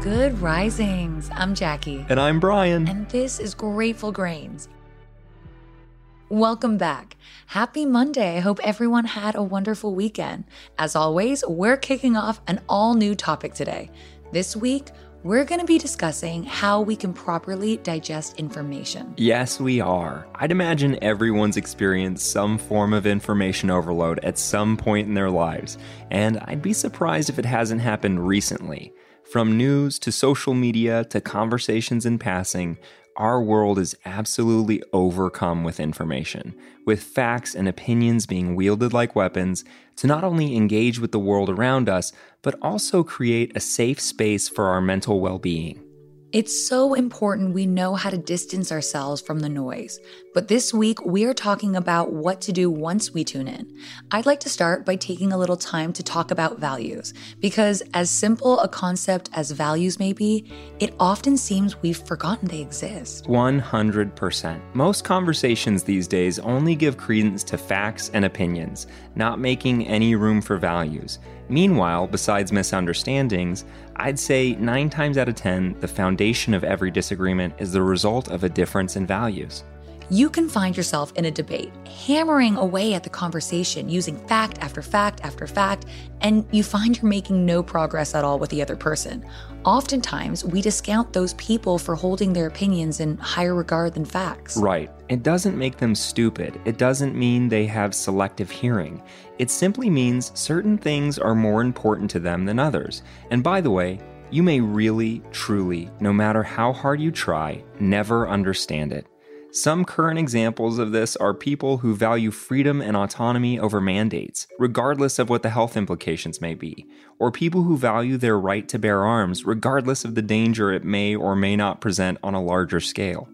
Good risings. I'm Jackie. And I'm Brian. And this is Grateful Grains. Welcome back. Happy Monday. I hope everyone had a wonderful weekend. As always, we're kicking off an all new topic today. This week, we're going to be discussing how we can properly digest information. Yes, we are. I'd imagine everyone's experienced some form of information overload at some point in their lives, and I'd be surprised if it hasn't happened recently. From news to social media to conversations in passing, our world is absolutely overcome with information, with facts and opinions being wielded like weapons to not only engage with the world around us, but also create a safe space for our mental well being. It's so important we know how to distance ourselves from the noise. But this week, we are talking about what to do once we tune in. I'd like to start by taking a little time to talk about values, because as simple a concept as values may be, it often seems we've forgotten they exist. 100%. Most conversations these days only give credence to facts and opinions, not making any room for values. Meanwhile, besides misunderstandings, I'd say 9 times out of 10, the foundation of every disagreement is the result of a difference in values. You can find yourself in a debate, hammering away at the conversation using fact after fact after fact, and you find you're making no progress at all with the other person. Oftentimes, we discount those people for holding their opinions in higher regard than facts. Right. It doesn't make them stupid. It doesn't mean they have selective hearing. It simply means certain things are more important to them than others. And by the way, you may really, truly, no matter how hard you try, never understand it. Some current examples of this are people who value freedom and autonomy over mandates, regardless of what the health implications may be, or people who value their right to bear arms, regardless of the danger it may or may not present on a larger scale.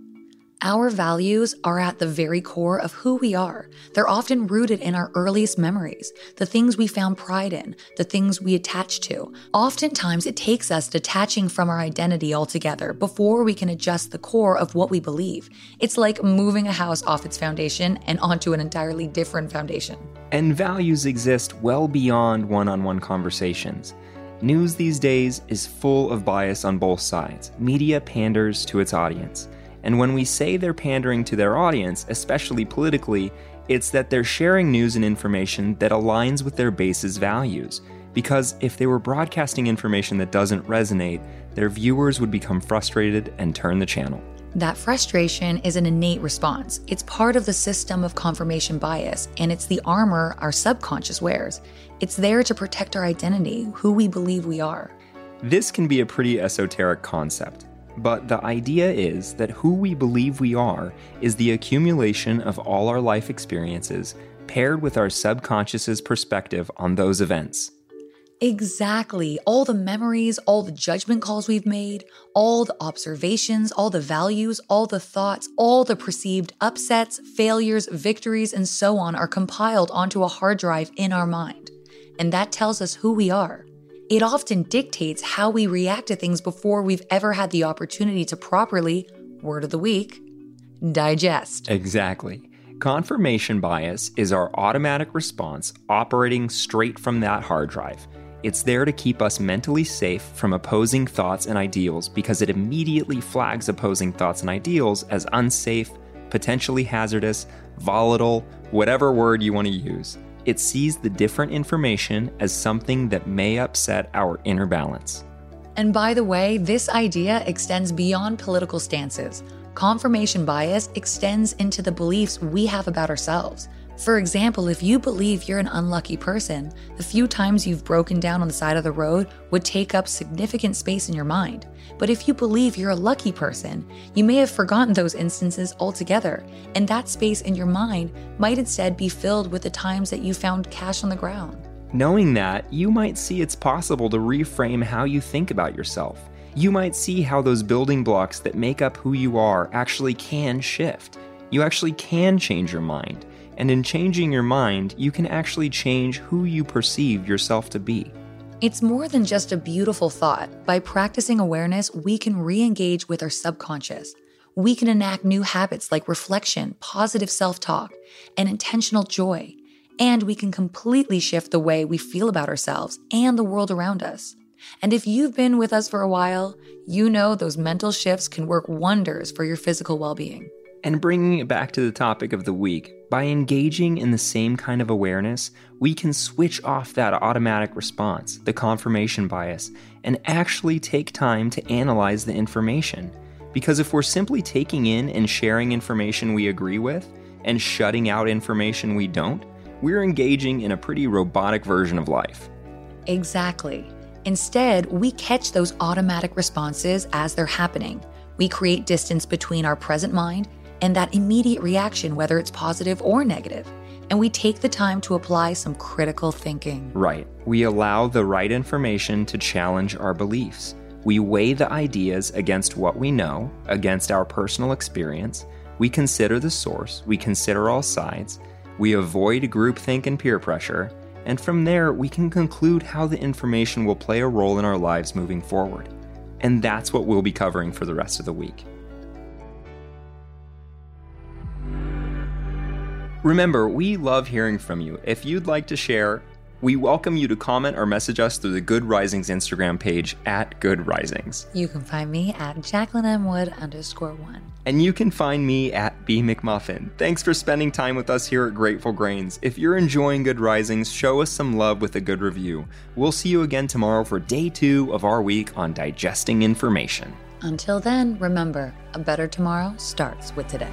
Our values are at the very core of who we are. They're often rooted in our earliest memories, the things we found pride in, the things we attach to. Oftentimes, it takes us detaching from our identity altogether before we can adjust the core of what we believe. It's like moving a house off its foundation and onto an entirely different foundation. And values exist well beyond one on one conversations. News these days is full of bias on both sides. Media panders to its audience. And when we say they're pandering to their audience, especially politically, it's that they're sharing news and information that aligns with their base's values. Because if they were broadcasting information that doesn't resonate, their viewers would become frustrated and turn the channel. That frustration is an innate response. It's part of the system of confirmation bias, and it's the armor our subconscious wears. It's there to protect our identity, who we believe we are. This can be a pretty esoteric concept. But the idea is that who we believe we are is the accumulation of all our life experiences paired with our subconscious's perspective on those events. Exactly. All the memories, all the judgment calls we've made, all the observations, all the values, all the thoughts, all the perceived upsets, failures, victories, and so on are compiled onto a hard drive in our mind. And that tells us who we are. It often dictates how we react to things before we've ever had the opportunity to properly, word of the week, digest. Exactly. Confirmation bias is our automatic response operating straight from that hard drive. It's there to keep us mentally safe from opposing thoughts and ideals because it immediately flags opposing thoughts and ideals as unsafe, potentially hazardous, volatile, whatever word you want to use. It sees the different information as something that may upset our inner balance. And by the way, this idea extends beyond political stances. Confirmation bias extends into the beliefs we have about ourselves. For example, if you believe you're an unlucky person, the few times you've broken down on the side of the road would take up significant space in your mind. But if you believe you're a lucky person, you may have forgotten those instances altogether, and that space in your mind might instead be filled with the times that you found cash on the ground. Knowing that, you might see it's possible to reframe how you think about yourself. You might see how those building blocks that make up who you are actually can shift. You actually can change your mind. And in changing your mind, you can actually change who you perceive yourself to be. It's more than just a beautiful thought. By practicing awareness, we can re engage with our subconscious. We can enact new habits like reflection, positive self talk, and intentional joy. And we can completely shift the way we feel about ourselves and the world around us. And if you've been with us for a while, you know those mental shifts can work wonders for your physical well being. And bringing it back to the topic of the week, by engaging in the same kind of awareness, we can switch off that automatic response, the confirmation bias, and actually take time to analyze the information. Because if we're simply taking in and sharing information we agree with and shutting out information we don't, we're engaging in a pretty robotic version of life. Exactly. Instead, we catch those automatic responses as they're happening. We create distance between our present mind and that immediate reaction, whether it's positive or negative. And we take the time to apply some critical thinking. Right. We allow the right information to challenge our beliefs. We weigh the ideas against what we know, against our personal experience. We consider the source. We consider all sides. We avoid groupthink and peer pressure. And from there, we can conclude how the information will play a role in our lives moving forward. And that's what we'll be covering for the rest of the week. Remember, we love hearing from you. If you'd like to share, we welcome you to comment or message us through the Good Risings Instagram page at Good Risings. You can find me at Jacqueline M. Wood underscore one. And you can find me at B McMuffin. Thanks for spending time with us here at Grateful Grains. If you're enjoying Good Risings, show us some love with a good review. We'll see you again tomorrow for day two of our week on digesting information. Until then, remember, a better tomorrow starts with today.